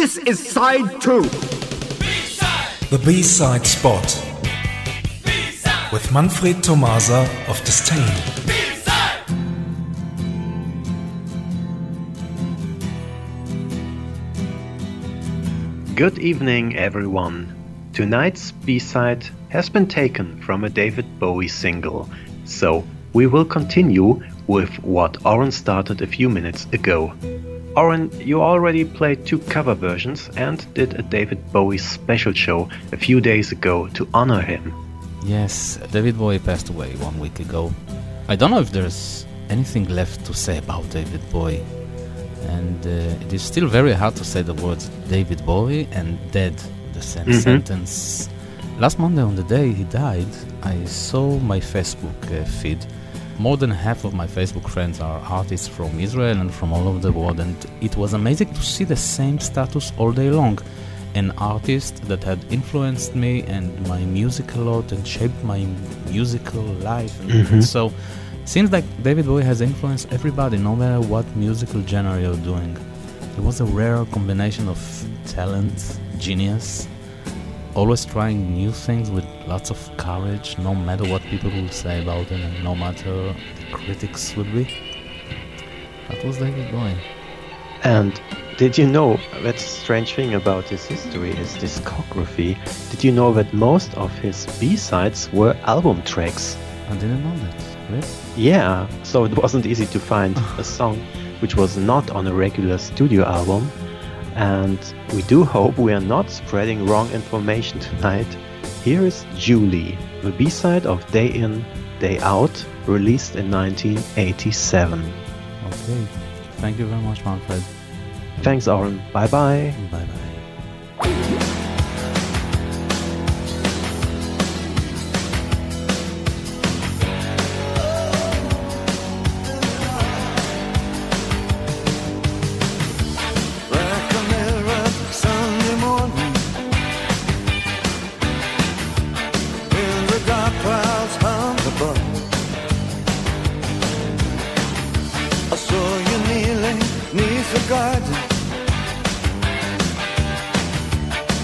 This is side two. The B-side spot with Manfred Tomasa of Disdain. Good evening, everyone. Tonight's B-side has been taken from a David Bowie single, so we will continue with what Oren started a few minutes ago. Oren, you already played two cover versions and did a David Bowie special show a few days ago to honor him. Yes, David Bowie passed away one week ago. I don't know if there's anything left to say about David Bowie and uh, it is still very hard to say the words David Bowie and dead the same mm-hmm. sentence. Last Monday, on the day he died, I saw my Facebook uh, feed. More than half of my Facebook friends are artists from Israel and from all over the world, and it was amazing to see the same status all day long. An artist that had influenced me and my music a lot and shaped my musical life. Mm-hmm. So Seems like David Bowie has influenced everybody, no matter what musical genre you're doing. It was a rare combination of talent, genius, always trying new things with lots of courage, no matter what people will say about him and no matter the critics would be. That was David Bowie. And did you know that strange thing about his history, his discography? Did you know that most of his B-sides were album tracks? I didn't know that. Yeah, so it wasn't easy to find a song which was not on a regular studio album. And we do hope we are not spreading wrong information tonight. Here is Julie, the B side of Day In, Day Out, released in 1987. Okay, thank you very much, Manfred. Thanks, Oren. Bye bye. Bye bye.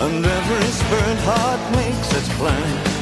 And every spirit heart makes its plan